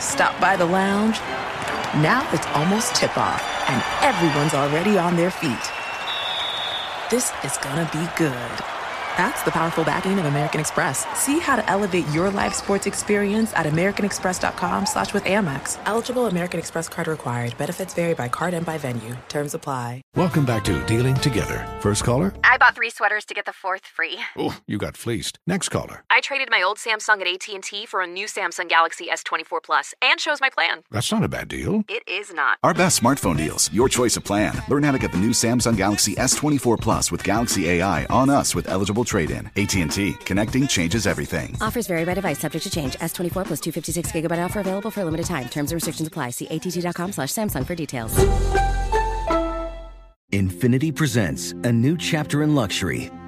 Stop by the lounge. Now it's almost tip off, and everyone's already on their feet. This is gonna be good. That's the powerful backing of American Express. See how to elevate your live sports experience at americanexpress.com slash with Amex. Eligible American Express card required. Benefits vary by card and by venue. Terms apply. Welcome back to Dealing Together. First caller? I bought three sweaters to get the fourth free. Oh, you got fleeced. Next caller? I traded my old Samsung at AT&T for a new Samsung Galaxy S24 Plus and shows my plan. That's not a bad deal. It is not. Our best smartphone deals. Your choice of plan. Learn how to get the new Samsung Galaxy S24 Plus with Galaxy AI on us with eligible trade-in. AT&T. Connecting changes everything. Offers vary by device. Subject to change. S24 plus 256 gigabyte offer available for a limited time. Terms and restrictions apply. See att.com slash Samsung for details. Infiniti presents a new chapter in luxury.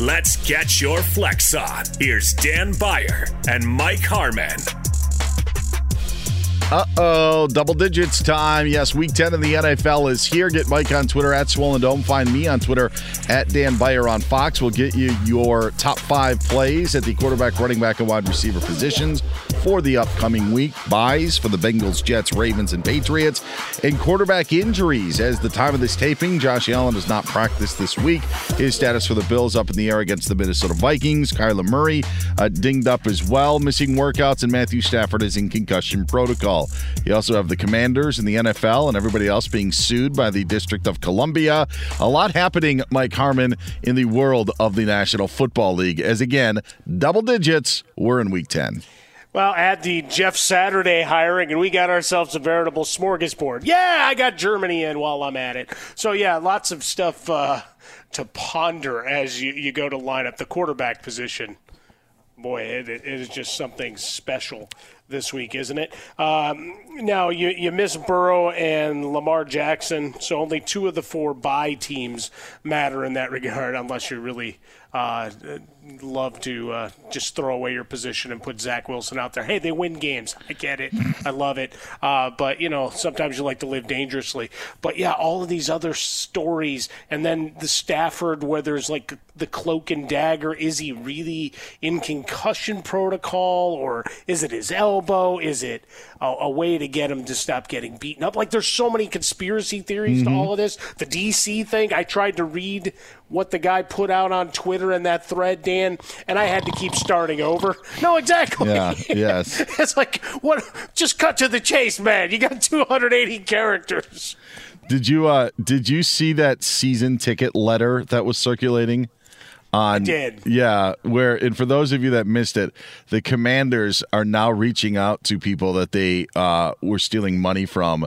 let's get your flex on. Here's Dan Beyer and Mike Harmon. Uh oh, double digits time. Yes, week 10 of the NFL is here. Get Mike on Twitter at Swollen Dome. Find me on Twitter at Dan Beyer on Fox. We'll get you your top five plays at the quarterback, running back, and wide receiver positions for the upcoming week. Byes for the Bengals, Jets, Ravens, and Patriots. And quarterback injuries. As the time of this taping, Josh Allen has not practiced this week. His status for the Bills up in the air against the Minnesota Vikings. Kyler Murray uh, dinged up as well, missing workouts, and Matthew Stafford is in concussion protocol. You also have the Commanders in the NFL and everybody else being sued by the District of Columbia. A lot happening, Mike Harmon, in the world of the National Football League. As again, double digits, we're in week 10. Well, at the Jeff Saturday hiring, and we got ourselves a veritable smorgasbord. Yeah, I got Germany in while I'm at it. So, yeah, lots of stuff uh, to ponder as you, you go to line up the quarterback position boy, it, it is just something special this week, isn't it? Um, now you you miss Burrow and Lamar Jackson, so only two of the four bye teams matter in that regard, unless you're really uh, love to uh, just throw away your position and put Zach Wilson out there. Hey, they win games. I get it. I love it. Uh, but, you know, sometimes you like to live dangerously. But, yeah, all of these other stories. And then the Stafford, where there's like the cloak and dagger. Is he really in concussion protocol or is it his elbow? Is it a, a way to get him to stop getting beaten up? Like, there's so many conspiracy theories Mm-hmm. to all of this. The DC thing, I tried to read what the guy put out on Twitter in that thread, Dan, and I had to keep starting over. No, exactly. Yeah, yes. it's like, what? Just cut to the chase, man. You got 280 characters. Did you uh did you see that season ticket letter that was circulating? On, did. Yeah, where and for those of you that missed it, the commanders are now reaching out to people that they uh, were stealing money from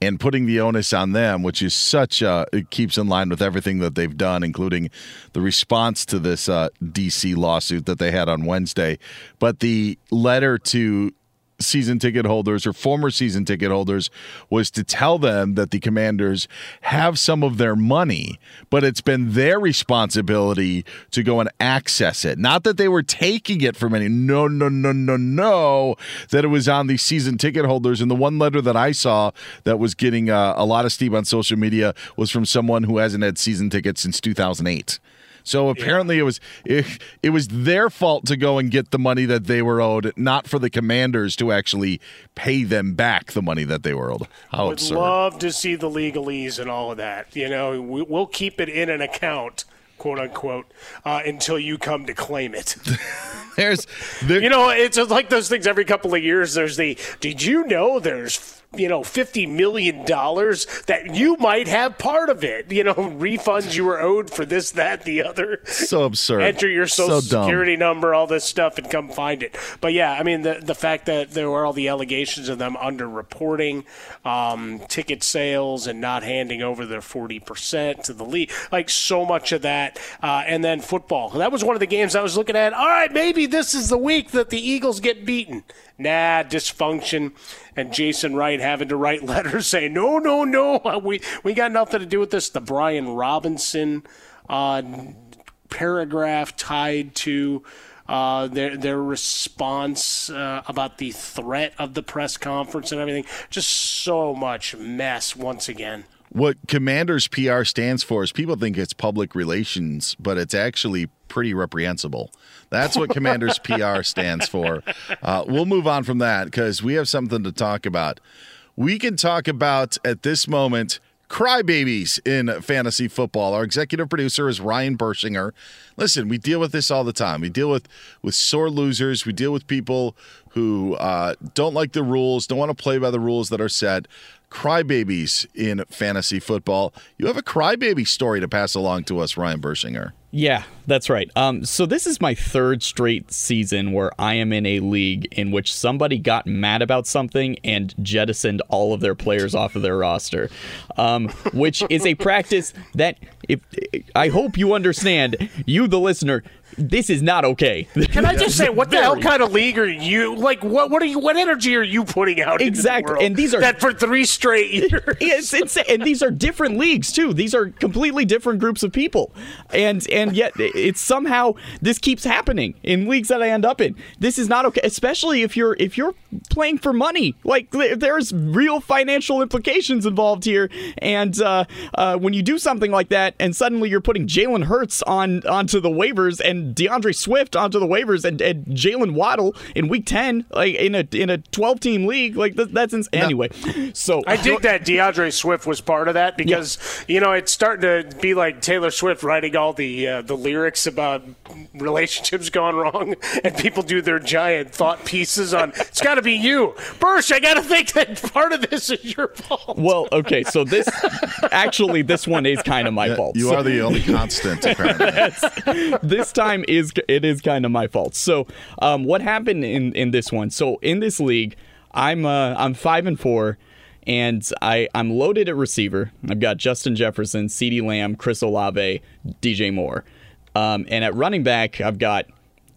and putting the onus on them, which is such a it keeps in line with everything that they've done, including the response to this uh, DC lawsuit that they had on Wednesday. But the letter to season ticket holders or former season ticket holders was to tell them that the commanders have some of their money, but it's been their responsibility to go and access it. Not that they were taking it from any. No, no, no, no, no. That it was on the season ticket holders. And the one letter that I saw that was getting uh, a lot of steam on social media was from someone who hasn't had season tickets since 2008. So apparently it was it, it was their fault to go and get the money that they were owed, not for the commanders to actually pay them back the money that they were owed. How Would absurd. love to see the legalese and all of that. You know, we, we'll keep it in an account, quote unquote, uh, until you come to claim it. There's, there, you know, it's like those things every couple of years. There's the, did you know there's, you know, $50 million that you might have part of it? You know, refunds you were owed for this, that, the other. so absurd. Enter your social so security number, all this stuff, and come find it. But yeah, I mean, the the fact that there were all the allegations of them underreporting um, ticket sales and not handing over their forty percent to the league, like so much of that, uh, and then football. That was one of the games I was looking at. All right, maybe this is the week that the Eagles get beaten. Nah, dysfunction, and Jason Wright having to write letters saying, "No, no, no, we we got nothing to do with this." The Brian Robinson. Uh, paragraph tied to uh, their their response uh, about the threat of the press conference and everything. Just so much mess once again. What Commanders PR stands for is people think it's public relations, but it's actually pretty reprehensible. That's what Commanders PR stands for. Uh, we'll move on from that because we have something to talk about. We can talk about at this moment crybabies in fantasy football. Our executive producer is Ryan Bershinger. Listen, we deal with this all the time. We deal with with sore losers. We deal with people who uh, don't like the rules, don't want to play by the rules that are set. Crybabies in fantasy football. You have a crybaby story to pass along to us, Ryan Bershinger. Yeah, that's right. Um, so this is my third straight season where I am in a league in which somebody got mad about something and jettisoned all of their players off of their roster, um, which is a practice that if I hope you understand, you the listener, this is not okay. Can I just say, what the hell kind of league are you? Like, what what are you? What energy are you putting out? Exactly, into the world and these are that for three straight years. it's insane. And these are different leagues too. These are completely different groups of people, and and yet it's somehow this keeps happening in leagues that I end up in. This is not okay, especially if you're if you're playing for money. Like there's real financial implications involved here, and uh, uh, when you do something like that, and suddenly you're putting Jalen Hurts on onto the waivers and D'Andre Swift onto the waivers and, and Jaylen Waddle in Week Ten, like in a in a 12 team league, like that, that's ins- anyway. So I think that D'Andre Swift was part of that because you know it's starting to be like Taylor Swift writing all the uh, the lyrics about relationships gone wrong, and people do their giant thought pieces on it's got to be you, Bursch. I got to think that part of this is your fault. Well, okay, so this actually this one is kind of my Yeah, fault. You So- are the only constant, apparently. That's- this time is it is kind of my fault. So, um, what happened in in this one? So in this league, I'm uh, I'm five and four, and I I'm loaded at receiver. I've got Justin Jefferson, CeeDee Lamb, Chris Olave, DJ Moore, um, and at running back, I've got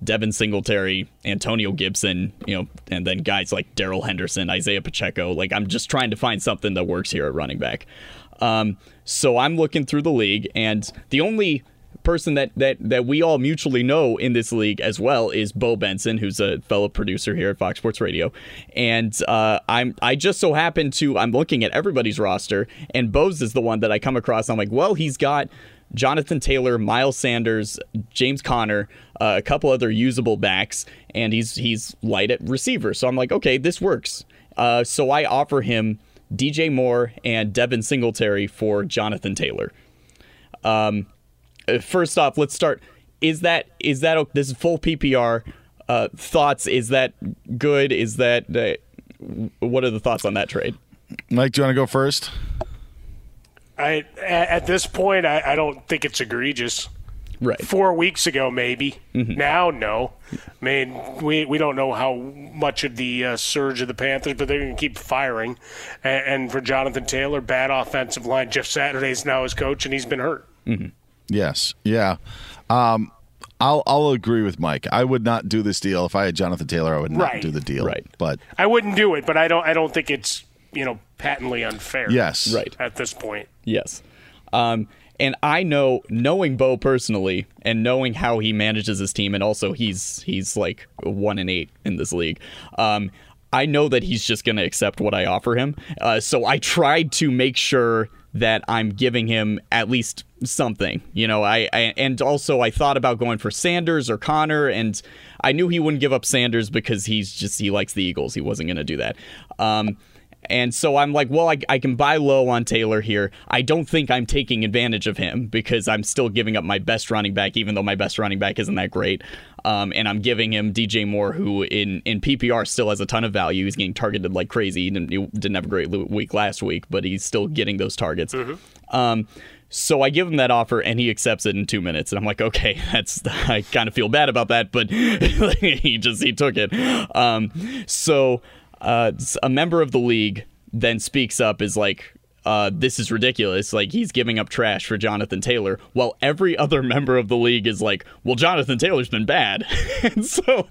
Devin Singletary, Antonio Gibson, you know, and then guys like Darrell Henderson, Isaiah Pacheco. Like I'm just trying to find something that works here at running back. Um, so I'm looking through the league, and the only person that, that that we all mutually know in this league as well is Bo Benson, who's a fellow producer here at Fox Sports Radio, and uh, I'm I just so happen to I'm looking at everybody's roster, and Bo's is the one that I come across. I'm like, well, he's got Jonathan Taylor, Miles Sanders, James Conner, uh, a couple other usable backs, and he's he's light at receiver. So I'm like, okay, this works. Uh, so I offer him DJ Moore and Devin Singletary for Jonathan Taylor. Um, first off, let's start. Is that is that this is full PPR uh, thoughts? Is that good? Is that uh, what are the thoughts on that trade? Mike, do you want to go first? I at this point, I, I don't think it's egregious. Right. Four weeks ago, maybe. Mm-hmm. Now, no. I mean, we we don't know how much of the uh, surge of the Panthers, but they're going to keep firing. And, and, for Jonathan Taylor, bad offensive line. Jeff Saturday's now his coach, and he's been hurt. Mm-hmm. Yes. Yeah. Um, I'll I'll agree with Mike. I would not do this deal if I had Jonathan Taylor. I would not right. do the deal. Right. But I wouldn't do it. But I don't. I don't think it's you know patently unfair. Yes. Right. At this point. Yes. Um, and I know, knowing Bo personally, and knowing how he manages his team, and also he's he's like one and eight in this league. Um, I know that he's just going to accept what I offer him. Uh, so I tried to make sure that I'm giving him at least something. You know, I, I, and also I thought about going for Sanders or Conner, and I knew he wouldn't give up Sanders because he's just he likes the Eagles. He wasn't going to do that. Um, and so I'm like, well, I, I, can buy low on Taylor here. I don't think I'm taking advantage of him because I'm still giving up my best running back, even though my best running back isn't that great. Um, and I'm giving him DJ Moore, who in, in PPR still has a ton of value. He's getting targeted like crazy. He didn't, he didn't have a great week last week, but he's still getting those targets. Mm-hmm. Um, so I give him that offer and he accepts it in two minutes. And I'm like, okay, that's, I kind of feel bad about that, but he just, he took it. Um, so uh, a member of the league then speaks up is like uh, this is ridiculous. Like he's giving up trash for Jonathan Taylor, while every other member of the league is like, "Well, Jonathan Taylor's been bad," and so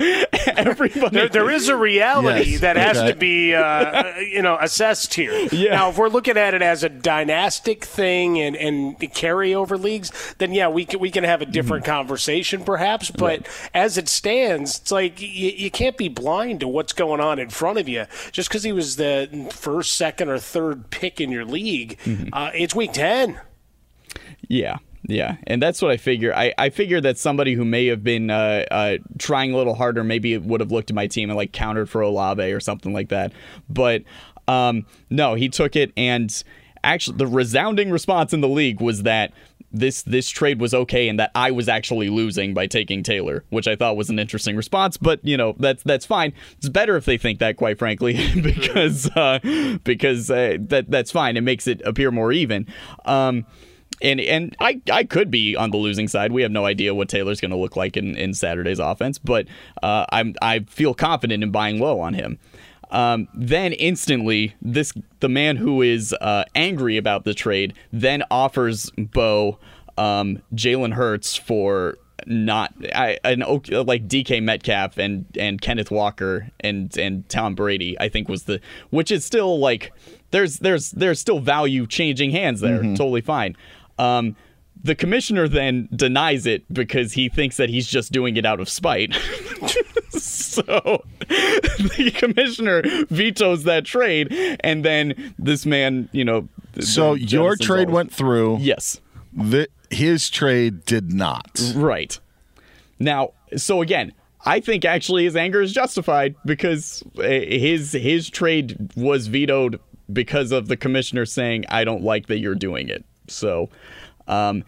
everybody there, there is a reality Yes. that has Okay. to be uh, you know assessed here. Yeah. Now, if we're looking at it as a dynastic thing and and carryover leagues, then yeah, we can we can have a different Mm-hmm. conversation perhaps. But as it stands, it's like you, you can't be blind to what's going on in front of you just because he was the first, second, or third pick in your league. Mm-hmm. Uh, it's week ten. Yeah, yeah, and that's what I figure. I, I figure that somebody who may have been uh, uh, trying a little harder maybe would have looked at my team and like countered for Olave or something like that. But um, no, he took it, and actually, the resounding response in the league was that this this trade was okay and that I was actually losing by taking Taylor, which I thought was an interesting response. But you know that's that's fine. It's better if they think that, quite frankly, because uh, because uh, that that's fine. It makes it appear more even. Um, and and I, I could be on the losing side. We have no idea what Taylor's going to look like in, in Saturday's offense, but uh, I'm I feel confident in buying low on him. Um, then instantly, this the man who is uh, angry about the trade then offers Bo um, Jalen Hurts for not I, an like DK Metcalf and and Kenneth Walker and and Tom Brady. I think was the which is still like there's there's there's still value changing hands there. Mhm. Totally fine. Um, the commissioner then denies it because he thinks that he's just doing it out of spite. so the commissioner vetoes that trade, and then this man, you know. So your trade all- went through. Yes. The, his trade did not. Right. Now, so again, I think actually his anger is justified because uh, his his trade was vetoed because of the commissioner saying I don't like that you're doing it. So, um,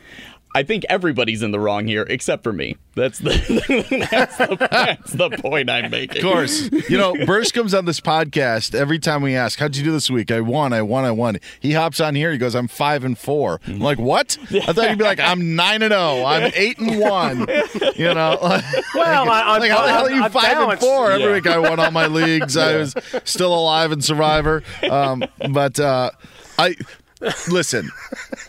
I think everybody's in the wrong here except for me. That's the that's the, that's the point I'm making. Of course. You know, Bursch comes on this podcast every time we ask, How'd you do this week? I won, I won, I won. He hops on here, he goes, I'm five and four. I'm like, What? I thought you'd be like, I'm nine and oh, I'm eight and one. You know? Well, like, on- like, how the hell are you on five and balance- four? Every Yeah. week I won all my leagues. I was still alive and survivor. Um, but uh I listen,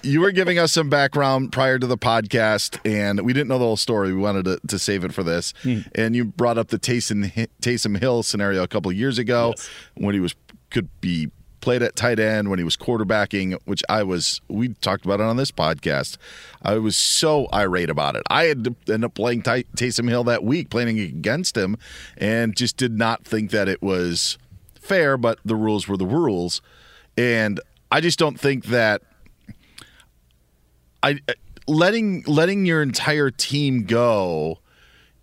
you were giving us some background prior to the podcast, and we didn't know the whole story. We wanted to, to save it for this. Hmm. And you brought up the Taysom, Taysom Hill scenario a couple of years ago when he was could be played at tight end when he was quarterbacking, which I was. We talked about it on this podcast. I was so irate about it. I had to end up playing Ty- Taysom Hill that week, playing against him, and just did not think that it was fair. But the rules were the rules, and I just don't think that I letting letting your entire team go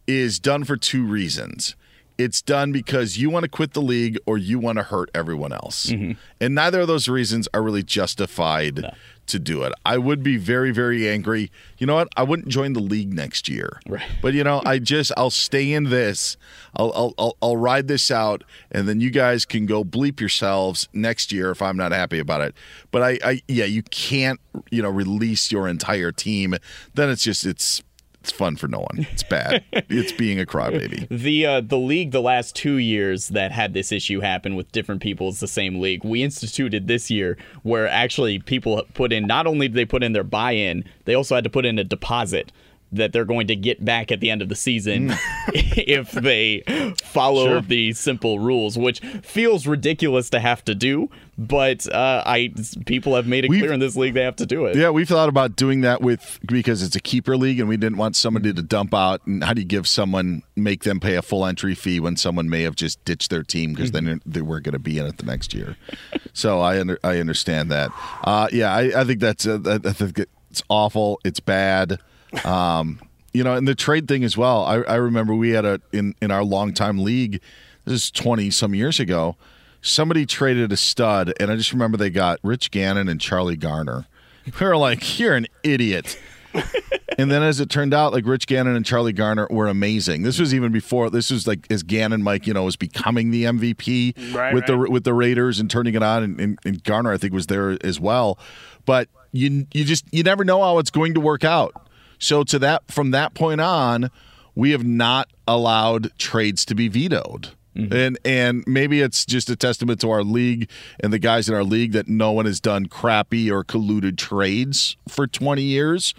is done for two reasons. It's done because you want to quit the league or you want to hurt everyone else. Mm-hmm. And neither of those reasons are really justified to do it. I would be very, very angry. You know what? I wouldn't join the league next year. Right. But you know, I just I'll stay in this. I'll I'll I'll, I'll ride this out, and then you guys can go bleep yourselves next year if I'm not happy about it. But I, I yeah, you can't you know release your entire team. Then it's just it's it's fun for no one. It's bad. it's being a crybaby. The uh, the league the last two years that had this issue happen with different people is the same league. We instituted this year where actually people put in not only did they put in their buy-in, they also had to put in a deposit that they're going to get back at the end of the season if they follow Sure. the simple rules, which feels ridiculous to have to do, but uh, I people have made it clear in this league they have to do it. Yeah, we've thought about doing that with because it's a keeper league and we didn't want somebody to dump out. And how do you give someone make them pay a full entry fee when someone may have just ditched their team because then they weren't going to be in it the next year? so I under, I understand that. Uh, yeah, I, I think that's uh, I think it's awful. It's bad. Um, you know, and the trade thing as well. I, I remember we had a in in our longtime league. This is twenty some years ago. Somebody traded a stud, and I just remember they got Rich Gannon and Charlie Garner. We were like, "You're an idiot." and then as it turned out, like Rich Gannon and Charlie Garner were amazing. This was even before. This was like as Gannon, Mike, you know, was becoming the MVP Right, with the with the Raiders and turning it on, and, and, and Garner I think was there as well. But you you just you never know how it's going to work out. So to that from that point on, we have not allowed trades to be vetoed. Mm-hmm. And and maybe it's just a testament to our league and the guys in our league that no one has done crappy or colluded trades for 20 years.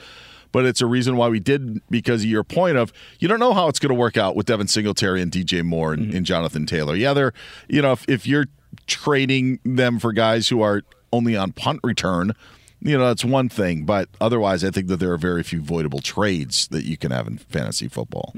But it's a reason why we did because of your point of you don't know how it's going to work out with Devin Singletary and DJ Moore and, mm-hmm. and Jonathan Taylor. Yeah, they're you know if, if you're trading them for guys who are only on punt return, you know that's one thing. But otherwise, I think that there are very few voidable trades that you can have in fantasy football.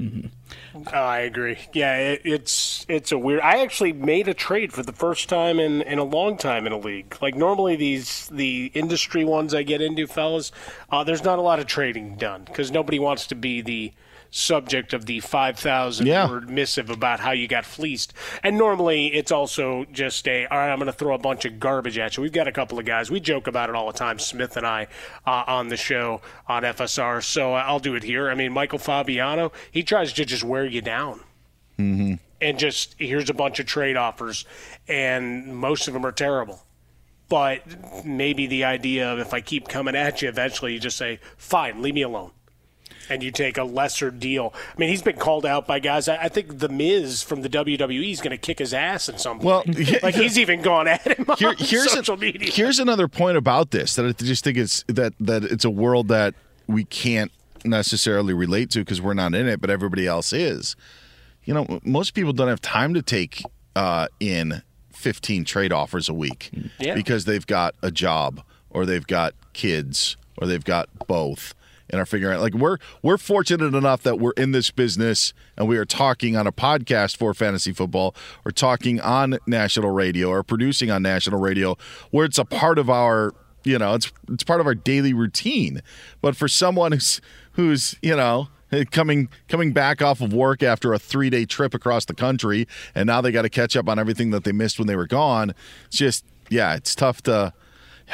Oh, I agree. Yeah, it, it's it's a weird. I actually made a trade for the first time in, in a long time in a league. Like normally these the industry ones I get into, fellas, uh, there's not a lot of trading done because nobody wants to be the subject of the 5,000 Yeah. word missive about how you got fleeced. And normally it's also just a, all right, I'm going to throw a bunch of garbage at you. We've got a couple of guys. We joke about it all the time, Smith and I, uh, on the show on FSR. So uh, I'll do it here. I mean, Michael Fabiano, he tries to just wear you down Mm-hmm. and just here's a bunch of trade offers, and most of them are terrible. But maybe the idea of if I keep coming at you, eventually you just say, fine, leave me alone. And you take a lesser deal. I mean, he's been called out by guys. I, I think The Miz from the WWE is going to kick his ass at some point. Well, like he's even gone at him Here- on here's social a- media. Here's another point about this that I just think it's that that it's a world that we can't necessarily relate to because we're not in it, but everybody else is. You know, most people don't have time to take uh, in 15 trade offers a week Yeah. because they've got a job or they've got kids or they've got both and are figuring out like we're we're fortunate enough that we're in this business and we are talking on a podcast for fantasy football or talking on national radio or producing on national radio where it's a part of our you know it's it's part of our daily routine. But for someone who's who's you know coming coming back off of work after a three day trip across the country and now they got to catch up on everything that they missed when they were gone it's just yeah it's tough to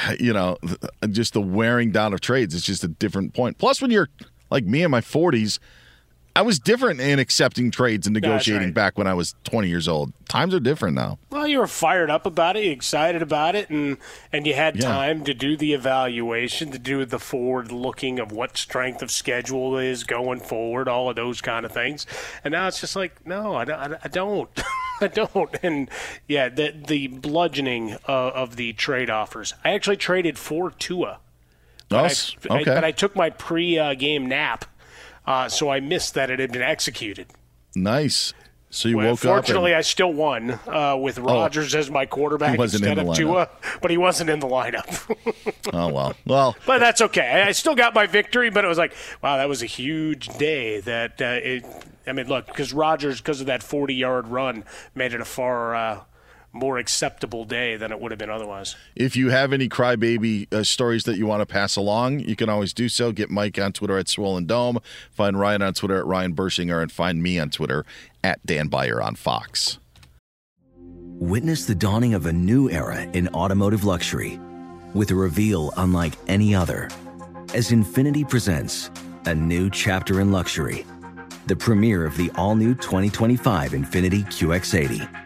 you know, uh, just the wearing down of trades. It's just a different point. Plus, when you're like me in my 40s, I was different in accepting trades and negotiating right. back when I was 20 years old. Times are different now. Well, you were fired up about it, you excited about it, and and you had Yeah. time to do the evaluation, to do the forward looking of what strength of schedule is going forward, all of those kind of things. And now it's just like, no, I, don't- I don't. I don't. And yeah, the the bludgeoning uh, of the trade offers. I actually traded for Tua. But, Oh, I, okay. I, but I took my pre-game nap, uh, so I missed that it had been executed. Nice. So you Well, woke fortunately, up. I still won uh, with Rogers as my quarterback in instead the of Tua, but he wasn't in the lineup. Oh well. Well, but that's okay. I I still got my victory, but it was like, wow, that was a huge day. That uh, it, I mean, look, because Rogers, because of that forty-yard run, made it a far uh, more acceptable day than it would have been otherwise. if you have any crybaby uh, stories that you want to pass along, you can always do so. Get Mike on Twitter at Swollen Dome. Find Ryan on Twitter at Ryan Bershinger, and find me on Twitter at Dan Beyer on Fox. Witness the dawning of a new era in automotive luxury with a reveal unlike any other as Infiniti presents a new chapter in luxury, the premiere of the all new 2025 Infiniti QX80.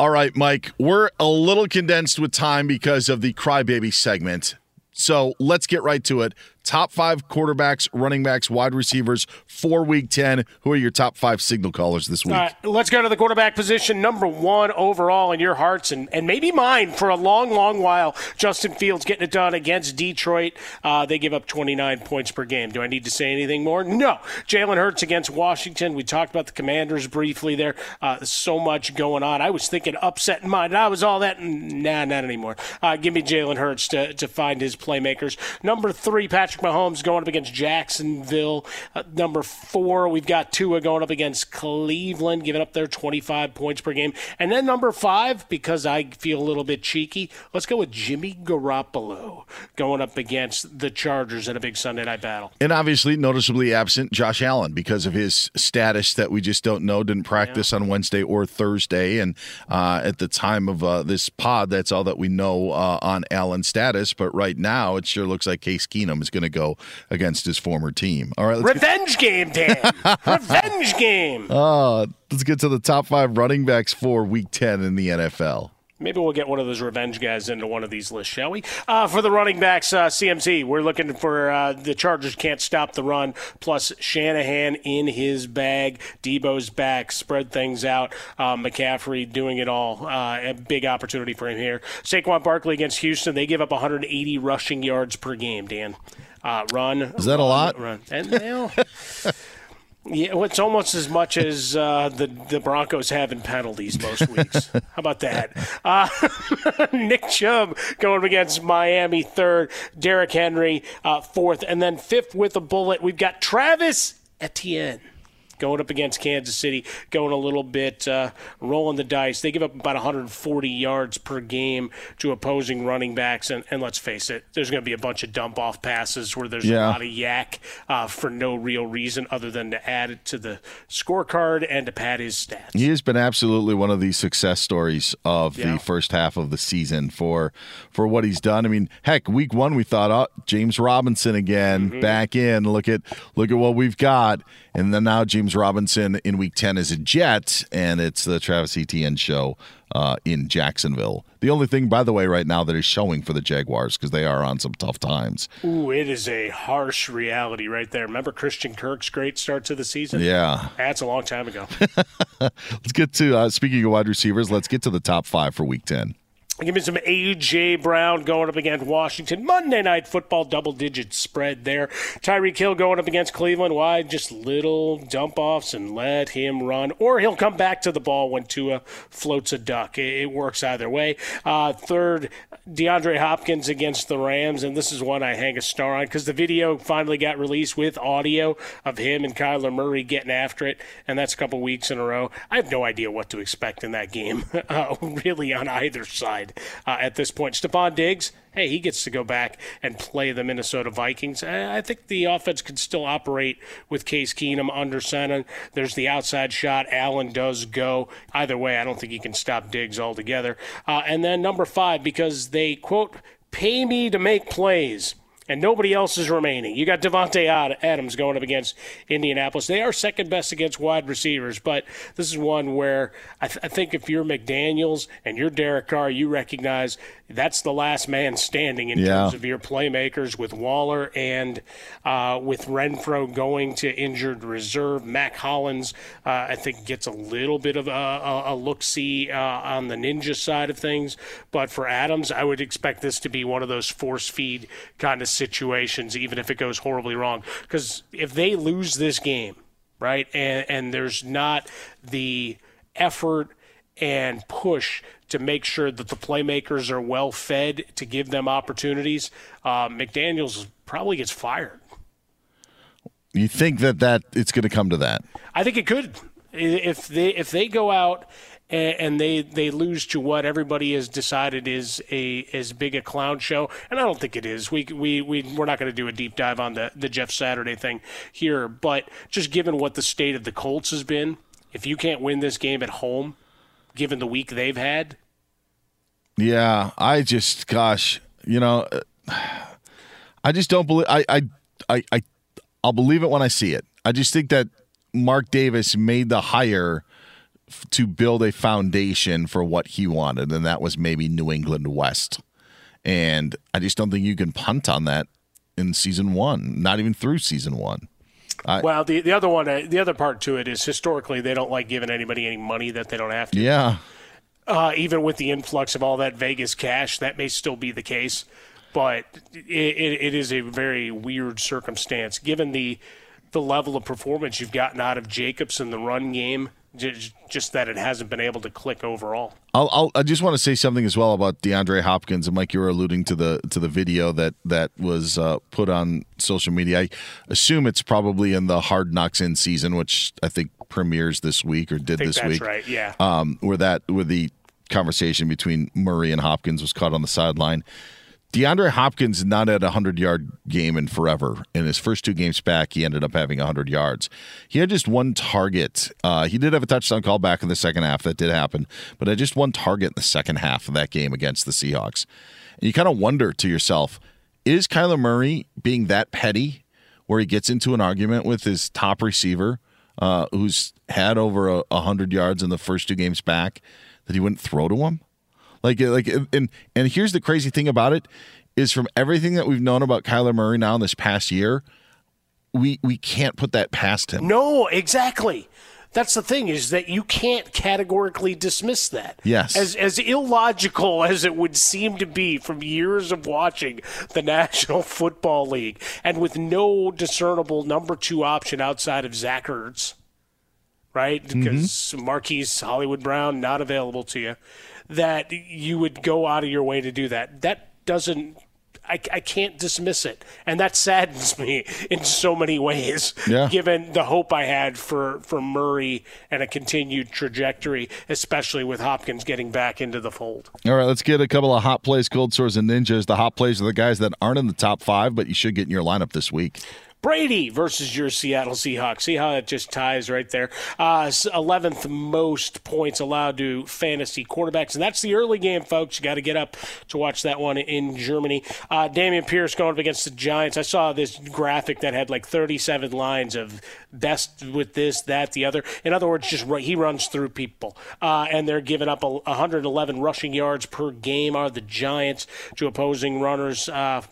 All right, Mike, we're a little condensed with time because of the crybaby segment. So let's get right to it. Top five quarterbacks, running backs, wide receivers for week 10. Who are your top five signal callers this week? Let's go to the quarterback position. Number one overall in your hearts and, and maybe mine for a long, long while. Justin Fields getting it done against Detroit. Uh, they give up 29 points per game. Do I need to say anything more? No. Jalen Hurts against Washington. We talked about the commanders briefly there. Uh, so much going on. I was thinking upset in mind. I was all that. Nah, not anymore. Uh, give me Jalen Hurts to, to find his playmakers. Number three, Patrick Mahomes going up against Jacksonville. Uh, number four, we've got Tua going up against Cleveland, giving up their 25 points per game. And then number five, because I feel a little bit cheeky, let's go with Jimmy Garoppolo going up against the Chargers in a big Sunday night battle. And obviously, noticeably absent Josh Allen because of his status that we just don't know. Didn't practice yeah. on Wednesday or Thursday. And uh, at the time of uh, this pod, that's all that we know uh, on Allen's status. But right now, it sure looks like Case Keenum is going to go against his former team. All right, revenge get- game, Dan. revenge game. Oh, let's get to the top five running backs for Week Ten in the NFL. Maybe we'll get one of those revenge guys into one of these lists, shall we? Uh, for the running backs, uh, CMC, we're looking for uh, the Chargers can't stop the run, plus Shanahan in his bag. Deebo's back, spread things out. Uh, McCaffrey doing it all. Uh, a big opportunity for him here. Saquon Barkley against Houston, they give up 180 rushing yards per game, Dan. Uh, run. Is that run, a lot? Run. And, know, Yeah, well, it's almost as much as uh, the the Broncos have in penalties most weeks. How about that? Uh, Nick Chubb going against Miami third, Derrick Henry uh, fourth, and then fifth with a bullet. We've got Travis Etienne going up against Kansas City, going a little bit, uh, rolling the dice. They give up about 140 yards per game to opposing running backs. And, and let's face it, there's going to be a bunch of dump off passes where there's yeah. a lot of YAC uh, for no real reason other than to add it to the scorecard and to pad his stats. He has been absolutely one of the success stories of Yeah. the first half of the season for for what he's done. I mean, heck, week one we thought, oh, James Robinson again Mm-hmm. back in. Look at look at what we've got, and then now James Robinson in week ten is a Jet, and it's the Travis Etienne show uh, in Jacksonville. The only thing, by the way, right now that is showing for the Jaguars because they are on some tough times. Ooh, it is a harsh reality right there. Remember Christian Kirk's great start to the season? Yeah. That's a long time ago. Let's get to uh, speaking of wide receivers. Let's get to the top five for week ten. Give me some A.J. Brown going up against Washington. Monday Night Football, double digit spread there. Tyreek Hill going up against Cleveland. Why? Just little dump offs and let him run. Or he'll come back to the ball when Tua floats a duck. It, works either way. Uh, third, DeAndre Hopkins against the Rams. And this is one I hang a star on because the video finally got released with audio of him and Kyler Murray getting after it. And that's a couple weeks in a row. I have no idea what to expect in that game, uh, really, on either side uh, at this point. Stefon Diggs, hey, he gets to go back and play the Minnesota Vikings. I think the offense can still operate with Case Keenum under center. There's the outside shot. Allen does go. Either way, I don't think he can stop Diggs altogether. Uh, and then number five, because they, quote, pay me to make plays and nobody else is remaining. You got Davante Adams going up against Indianapolis. They are second best against wide receivers, but this is one where I, th- I think if you're McDaniels and you're Derek Carr, you recognize that's the last man standing in Yeah. terms of your playmakers with Waller and uh, with Renfrow going to injured reserve. Mack Hollins, uh, I think, gets a little bit of a, a, a look see uh, on the ninja side of things. But for Adams, I would expect this to be one of those force feed kind of situations, even if it goes horribly wrong. Because if they lose this game, right, and, and there's not the effort and push to make sure that the playmakers are well fed to give them opportunities, uh, McDaniels probably gets fired. You think that that it's going to come to that? I think it could. If they if they go out and, they they lose to what everybody has decided is a as big a clown show, and I don't think it is. We we we we're not going to do a deep dive on the the Jeff Saturday thing here, but just given what the state of the Colts has been, if you can't win this game at home, given the week they've had, yeah, I just gosh, you know, uh, I just don't believe I I I, I I'll believe it when I see it. I just think that Mark Davis made the hire to build a foundation for what he wanted, and that was maybe New England West. And I just don't think you can punt on that in season one, not even through season one. I, well, the the other one, uh, the other part to it is historically they don't like giving anybody any money that they don't have to. Yeah. Uh, even with the influx of all that Vegas cash, that may still be the case, but it, it, it is a very weird circumstance given the the level of performance you've gotten out of Jacobs in the run game just that it hasn't been able to click overall. I'll, I'll, i just want to say something as well about DeAndre Hopkins and Mike. You were alluding to the to the video that that was uh, put on social media. I assume it's probably in the Hard Knocks in season, which I think premieres this week or did this week. Right? Yeah. Um, where that where the conversation between Murray and Hopkins was caught on the sideline. DeAndre Hopkins not at a 100 yard game in forever. In his first two games back, he ended up having 100 yards. He had just one target. Uh, he did have a touchdown call back in the second half. That did happen. But had just one target in the second half of that game against the Seahawks. And you kind of wonder to yourself is Kyler Murray being that petty where he gets into an argument with his top receiver uh, who's had over a 100 yards in the first two games back that he wouldn't throw to him? Like, like, and and here's the crazy thing about it is from everything that we've known about Kyler Murray now in this past year, we we can't put that past him. No, exactly. That's the thing is that you can't categorically dismiss that. Yes. As as illogical as it would seem to be from years of watching the National Football League and with no discernible number two option outside of Zach Ertz, right? Mm-hmm. Because mm-hmm. Marquise Hollywood Brown not available to you that you would go out of your way to do that. That doesn't I, I, can't dismiss it, and that saddens me in so many ways. Yeah. Given the hope I had for for Murray and a continued trajectory, especially with Hopkins getting back into the fold. All right, let's get a couple of hot plays, cold sores, and ninjas. The hot plays are the guys that aren't in the top five, but you should get in your lineup this week. Brady versus your Seattle Seahawks. See how it just ties right there. Uh, 11th most points allowed to fantasy quarterbacks. And that's the early game, folks. You got to get up to watch that one in Germany. Uh, Dameon Pierce going up against the Giants. I saw this graphic that had like 37 lines of best with this, that, the other. In other words, just he runs through people. Uh, and they're giving up 111 rushing yards per game are the Giants to opposing runners. Uh,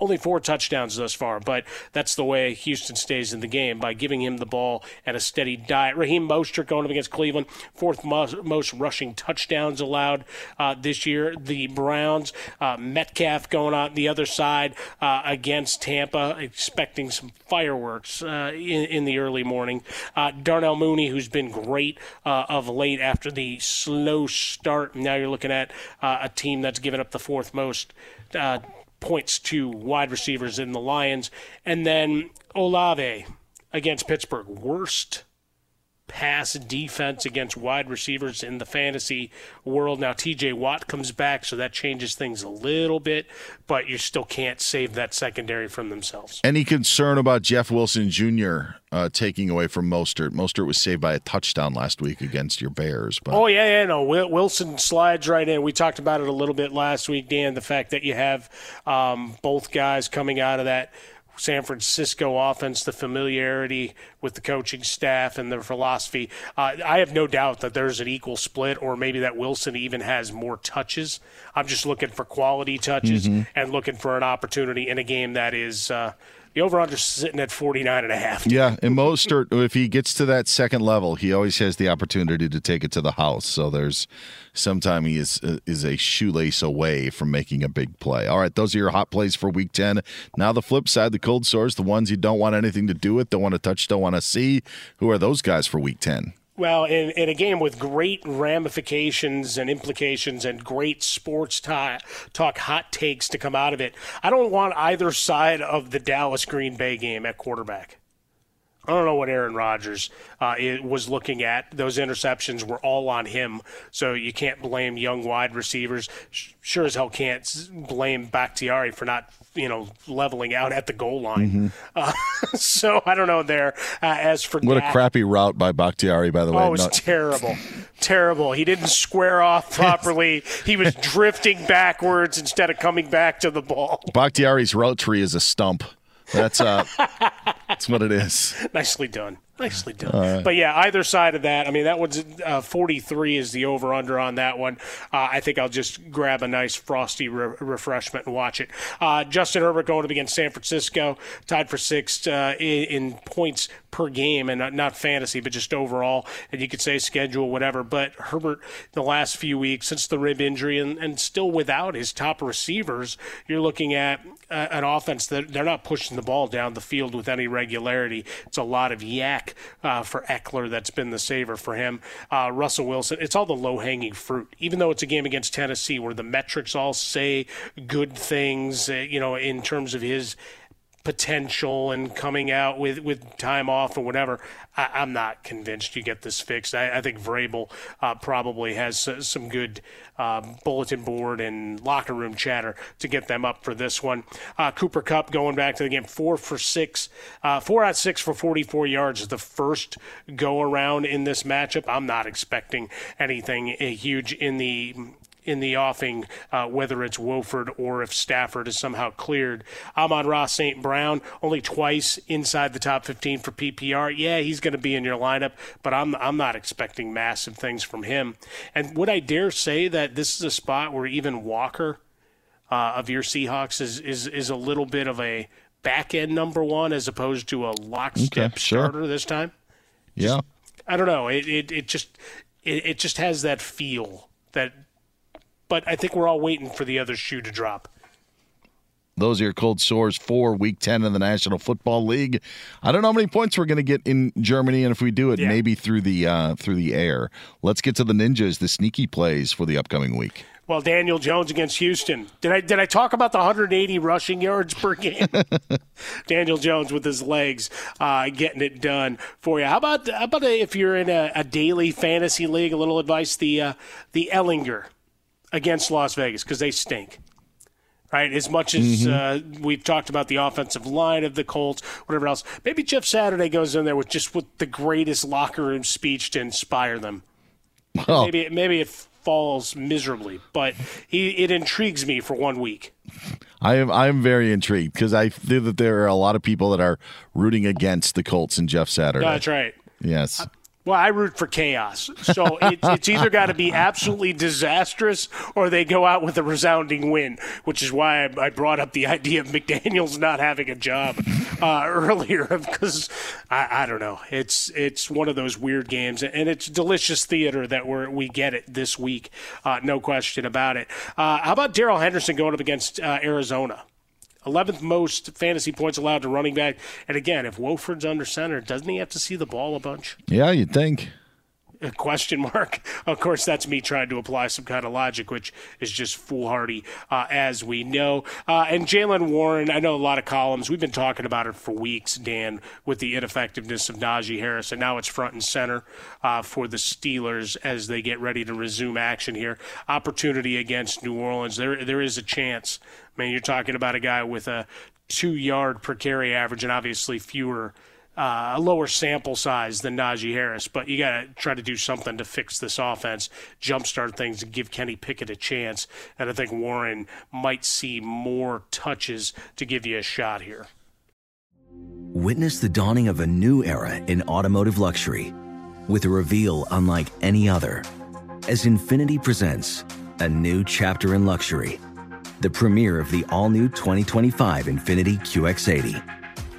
only four touchdowns thus far, but that's the way Houston stays in the game by giving him the ball at a steady diet. Raheem Mostert going up against Cleveland, fourth most, most rushing touchdowns allowed uh, this year. The Browns, uh, Metcalf going on the other side uh, against Tampa, expecting some fireworks uh, in, in, the early morning. Uh, Darnell Mooney, who's been great uh, of late after the slow start. Now you're looking at a team that's given up the fourth most points to wide receivers in the Lions. And then Olave against Pittsburgh. Worst pass defense against wide receivers in the fantasy world. Now, TJ Watt comes back, so that changes things a little bit, but you still can't save that secondary from themselves. Any concern about Jeff Wilson Jr. Uh, taking away from Mostert? Mostert was saved by a touchdown last week against your Bears. But. Oh, yeah, yeah, no. Wilson slides right in. We talked about it a little bit last week, Dan, the fact that you have um, both guys coming out of that – San Francisco offense, the familiarity with the coaching staff and their philosophy. Uh, I have no doubt that there's an equal split, or maybe that Wilson even has more touches. I'm just looking for quality touches mm-hmm. and looking for an opportunity in a game that is. Uh, the over under sitting at 49 and a half. Yeah, and Mostert, if he gets to that second level, he always has the opportunity to take it to the house. So there's sometime he is uh, is a shoelace away from making a big play. All right, those are your hot plays for week 10. Now the flip side, the cold sores, the ones you don't want anything to do with, don't want to touch, don't want to see. Who are those guys for week 10? Well, in, in a game with great ramifications and implications and great sports talk, talk hot takes to come out of it, I don't want either side of the Dallas Green Bay game at quarterback. I don't know what Aaron Rodgers uh, was looking at. Those interceptions were all on him, so you can't blame young wide receivers. Sure as hell can't blame Bakhtiari for not, you know, leveling out at the goal line. Mm-hmm. Uh, so I don't know there. Uh, as for What Dak- a crappy route by Bakhtiari, by the way. Oh, it was Not- terrible. terrible. He didn't square off properly. he was drifting backwards instead of coming back to the ball. Bakhtiari's route tree is a stump. That's uh, that's what it is. Nicely done. Nicely done. Right. But yeah, either side of that. I mean, that one's uh, 43 is the over under on that one. Uh, I think I'll just grab a nice frosty re- refreshment and watch it. Uh, Justin Herbert going up against San Francisco, tied for sixth uh, in, in points per game, and not, not fantasy, but just overall. And you could say schedule, whatever. But Herbert, the last few weeks since the rib injury, and, and still without his top receivers, you're looking at uh, an offense that they're not pushing the ball down the field with any regularity. It's a lot of YAC uh, for Ekeler that's been the saver for him. Uh, Russell Wilson, it's all the low hanging fruit. Even though it's a game against Tennessee where the metrics all say good things, uh, you know, in terms of his potential and coming out with, with time off or whatever, I, I'm not convinced you get this fixed. I, I think Vrabel uh, probably has uh, some good uh, bulletin board and locker room chatter to get them up for this one. Uh, Cooper Kupp going back to the game, four for six, uh, four out six for 44 yards. The first go around in this matchup. I'm not expecting anything uh, huge in the in the offing, uh, whether it's Wolford or if Stafford is somehow cleared. Amon-Ra St. Brown, only twice inside the top 15 for PPR. Yeah, he's going to be in your lineup, but I'm, I'm not expecting massive things from him. And would I dare say that this is a spot where even Walker uh, of your Seahawks is, is, is a little bit of a back end number one as opposed to a lockstep Okay, sure. starter this time? Yeah. I don't know. It it, it just it, it just has that feel that. But I think we're all waiting for the other shoe to drop. Those are your cold sores for Week 10 in the National Football League. I don't know how many points we're going to get in Germany, and if we do it, Yeah. maybe through the uh, through the air. Let's get to the ninjas, the sneaky plays for the upcoming week. Well, Daniel Jones against Houston. Did I did I talk about the 180 rushing yards per game? Daniel Jones with his legs uh, getting it done for you. How about how about if you're in a, a daily fantasy league? A little advice: the uh, the Ehlinger against Las Vegas because they stink. Right, as much as uh, we've talked about the offensive line of the Colts, whatever else, maybe Jeff Saturday goes in there with just with the greatest locker room speech to inspire them. Well, Maybe maybe it falls miserably, but he it intrigues me for one week. I am I am very intrigued because I feel that there are a lot of people that are rooting against the Colts and Jeff Saturday. That's right. Yes. Well, I root for chaos, so it, it's either got to be absolutely disastrous or they go out with a resounding win, which is why I, I brought up the idea of McDaniel's not having a job uh, earlier because I, I don't know. It's it's one of those weird games, and it's delicious theater that we we get it this week, uh, no question about it. Uh, how about Darrell Henderson going up against uh, Arizona? 11th most fantasy points allowed to running back. And again, if Wolford's under center, doesn't he have to see the ball a bunch? Yeah, you'd think. Question mark. Of course, that's me trying to apply some kind of logic, which is just foolhardy, uh, as we know. Uh, and Jaylen Warren, I know a lot of columns. We've been talking about it for weeks, Dan, with the ineffectiveness of Najee Harris, and now it's front and center uh, for the Steelers as they get ready to resume action here. Opportunity against New Orleans. There, there is a chance. I mean, you're talking about a guy with a two-yard per carry average, and obviously fewer uh, a lower sample size than Najee Harris, but you got to try to do something to fix this offense, jumpstart things, and give Kenny Pickett a chance. And I think Warren might see more touches to give you a shot here. Witness the dawning of a new era in automotive luxury with a reveal unlike any other as Infiniti presents a new chapter in luxury, the premiere of the all new 2025 Infiniti QX80.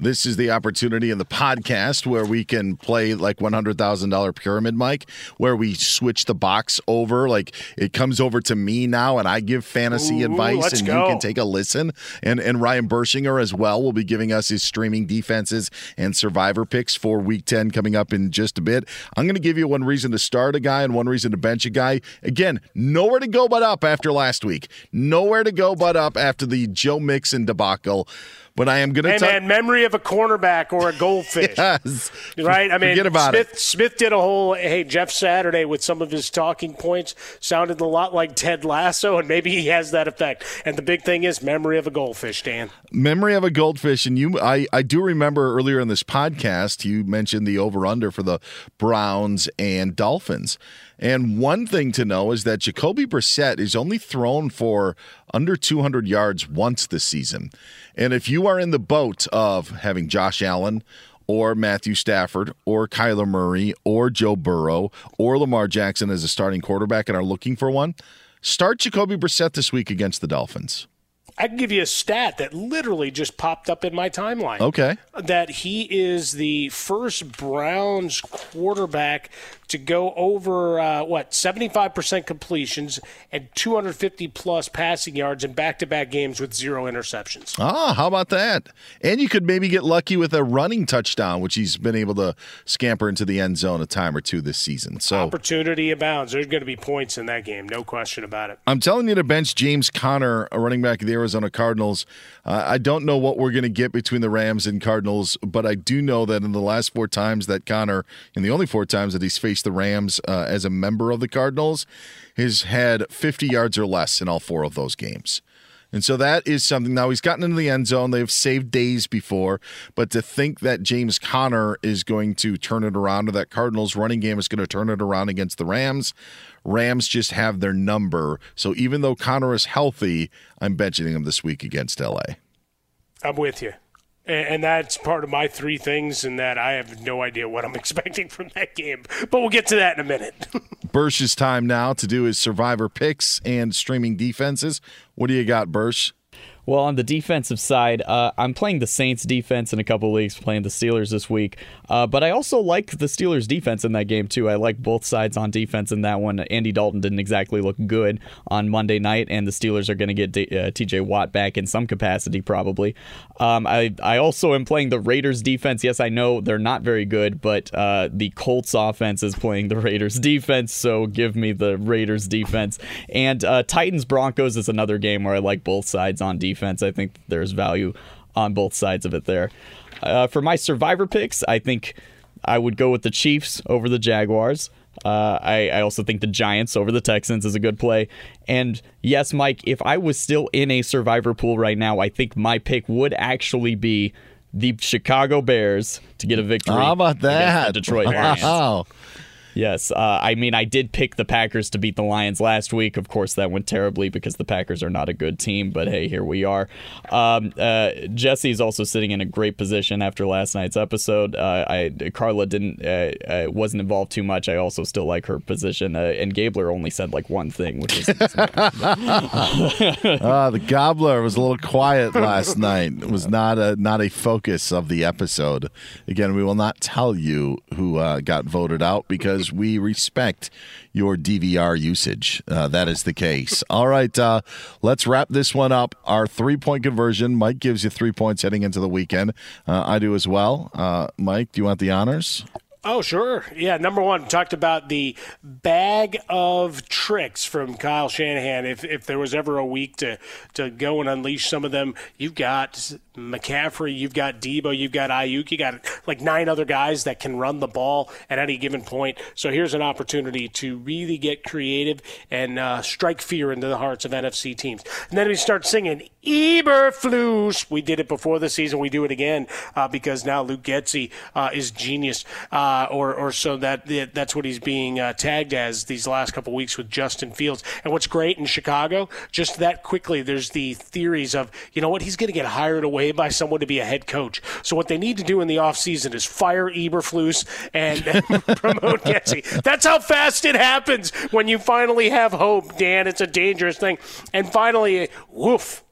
This is the opportunity in the podcast where we can play like $100,000 pyramid Mike, where we switch the box over. Like it comes over to me now and I give fantasy Ooh, advice and go. you can take a listen. And, and Ryan Bershinger as well will be giving us his streaming defenses and survivor picks for week 10 coming up in just a bit. I'm going to give you one reason to start a guy and one reason to bench a guy. Again, nowhere to go but up after last week. Nowhere to go but up after the Joe Mixon debacle. But I am going to Hey, tell man, memory of a cornerback or a goldfish. yes. Right? I mean, Forget about Smith, it. Smith did a whole, hey, Jeff Saturday with some of his talking points sounded a lot like Ted Lasso, and maybe he has that effect. And the big thing is memory of a goldfish, Dan. memory of a goldfish and you I, I do remember earlier in this podcast you mentioned the over under for the browns and dolphins and one thing to know is that jacoby brissett is only thrown for under 200 yards once this season and if you are in the boat of having josh allen or Matthew Stafford or Kyler Murray or Joe Burrow or Lamar Jackson as a starting quarterback and are looking for one, start Jacoby Brissett this week against the Dolphins. I can give you a stat that literally just popped up in my timeline. Okay. That he is the first Browns quarterback to go over uh, what 75% completions and 250 plus passing yards in back-to-back games with zero interceptions. Ah, how about that? And you could maybe get lucky with a running touchdown, which he's been able to scamper into the end zone a time or two this season. So opportunity abounds. There's going to be points in that game, no question about it. I'm telling you to bench James Conner, a running back of the Arizona Cardinals. Uh, I don't know what we're going to get between the Rams and Cardinals, but I do know that in the last four times that Conner, in the only four times that he's faced the Rams uh, as a member of the Cardinals, has had 50 yards or less in all four of those games. And so that is something. Now he's gotten into the end zone. They've saved days before, but to think that James Conner is going to turn it around, or that Cardinals running game is going to turn it around against the Rams, Rams just have their number. So even though Conner is healthy, I'm benching him this week against LA. I'm with you. And that's part of my three things, and that I have no idea what I'm expecting from that game. But we'll get to that in a minute. Bursch's time now to do his survivor picks and streaming defenses. What do you got, Bursch? Well, on the defensive side, uh, I'm playing the Saints defense in a couple leagues, playing the Steelers this week. Uh, but I also like the Steelers defense in that game, too. I like both sides on defense in that one. Andy Dalton didn't exactly look good on Monday night, and the Steelers are going to get D- uh, TJ Watt back in some capacity, probably. Um, I, I also am playing the Raiders defense. Yes, I know they're not very good, but uh, the Colts offense is playing the Raiders defense, so give me the Raiders defense. And uh, Titans Broncos is another game where I like both sides on defense defense. I think there's value on both sides of it there. Uh, for my survivor picks, I think I would go with the Chiefs over the Jaguars. Uh, I, I, also think the Giants over the Texans is a good play. And yes, Mike, if I was still in a survivor pool right now, I think my pick would actually be the Chicago Bears to get a victory. How about that? Detroit Lions. Wow. Yes, uh, I mean I did pick the Packers to beat the Lions last week. Of course, that went terribly because the Packers are not a good team. But hey, here we are. Um, uh, Jesse is also sitting in a great position after last night's episode. Uh, I Karla didn't uh, uh, wasn't involved too much. I also still like her position. Uh, and Gabler only said like one thing, which is uh, the Gobbler was a little quiet last night. It was not a not a focus of the episode. Again, we will not tell you who got voted out because because we respect your DVR usage. Uh, that is the case. All right, uh, let's wrap this one up. Our three point conversion. Mike gives you three points heading into the weekend. Uh, I do as well. Uh, Mike, do you want the honors? Oh, sure. Yeah, number one, talked about the bag of tricks from Kyle Shanahan. If, if there was ever a week to, to go and unleash some of them, you've got McCaffrey, you've got Debo, you've got Aiyuk, you got like nine other guys that can run the ball at any given point. So here's an opportunity to really get creative and uh, strike fear into the hearts of NFC teams. And then we start singing Eberflus. We did it before the season. We do it again uh, because now Luke Getsy uh, is genius, uh, or or so that that's what he's being uh, tagged as these last couple weeks with Justin Fields. And what's great in Chicago, just that quickly, there's the theories of you know what he's going to get hired away by someone to be a head coach. So what they need to do in the offseason is fire Eberflus and promote Getsy. That's how fast it happens when you finally have hope, Dan. It's a dangerous thing. And finally, woof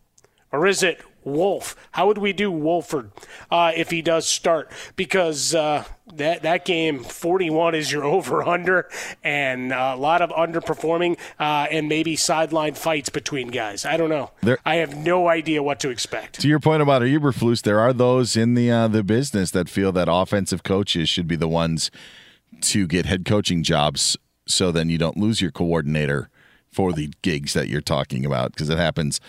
or is it Wolf? How would we do Wolford uh, if he does start? Because uh, that that game 41 is your over under, and uh, a lot of underperforming uh, and maybe sideline fights between guys. I don't know. There, I have no idea what to expect. To your point about Eberflus, there are those in the uh, the business that feel that offensive coaches should be the ones to get head coaching jobs, so then you don't lose your coordinator for the gigs that you're talking about because it happens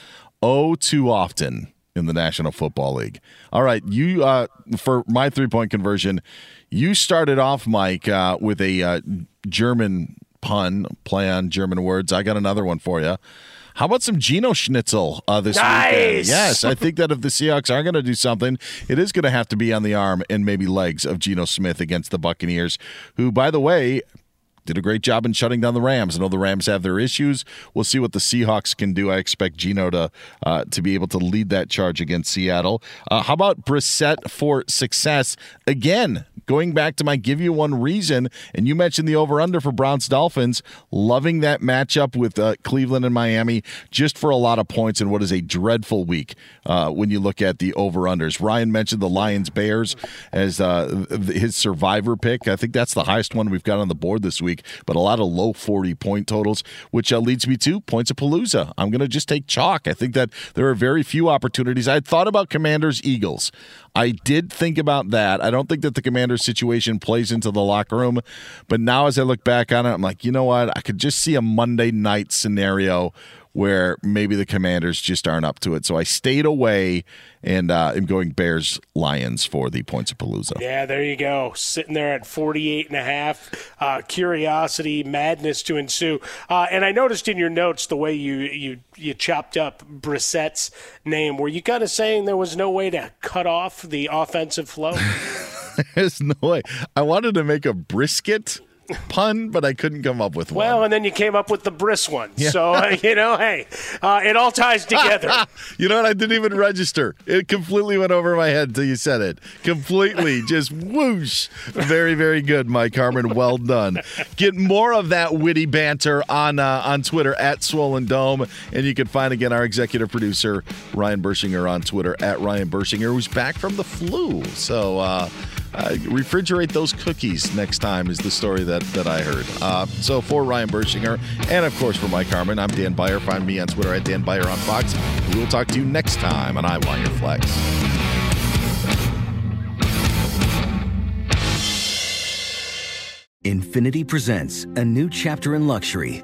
oh too often in the National Football League. All right, you uh, for my three point conversion, you started off, Mike, uh, with a uh, German pun, play on German words. I got another one for you. How about some Geno Schnitzel uh, this nice. weekend? Yes, I think that if the Seahawks are going to do something, it is going to have to be on the arm and maybe legs of Geno Smith against the Buccaneers, who, by the way, did a great job in shutting down the Rams. I know the Rams have their issues. We'll see what the Seahawks can do. I expect Geno to uh, to be able to lead that charge against Seattle. Uh, how about Brissett for success again? Going back to my give you one reason, and you mentioned the over under for Browns Dolphins. Loving that matchup with uh, Cleveland and Miami, just for a lot of points in what is a dreadful week uh, when you look at the over unders. Ryan mentioned the Lions Bears as uh, his survivor pick. I think that's the highest one we've got on the board this week, but a lot of low 40 point totals, which uh, leads me to points of Palooza. I'm going to just take chalk. I think that there are very few opportunities. I thought about Commanders Eagles. I did think about that. I don't think that the Commanders situation plays into the locker room, but now as I look back on it, I'm like, you know what? I could just see a Monday night scenario where maybe the commanders just aren't up to it. So I stayed away and uh, am going Bears Lions for the points of Palooza. Yeah, there you go. Sitting there at 48 and a half. Uh, curiosity, madness to ensue. Uh, and I noticed in your notes the way you, you, you chopped up Brissett's name. Were you kind of saying there was no way to cut off the offensive flow? There's no way. I wanted to make a brisket pun, but I couldn't come up with one. Well, and then you came up with the bris one. Yeah. So, uh, you know, hey, uh, it all ties together. you know what? I didn't even register. It completely went over my head until you said it. Completely, just whoosh. Very, very good, Mike Harmon. Well done. Get more of that witty banter on uh, on Twitter at Swollen Dome, and you can find again our executive producer Ryan Bershinger on Twitter at Ryan Bershinger, who's back from the flu. So. Uh, refrigerate those cookies next time is the story that, that I heard. Uh, so for Ryan Bershinger and of course for Mike Harmon, I'm Dan Beyer. Find me on Twitter at Dan Beyer on Fox. We will talk to you next time on I Want Your Flex. Infiniti presents a new chapter in luxury,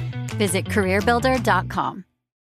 Visit CareerBuilder.com.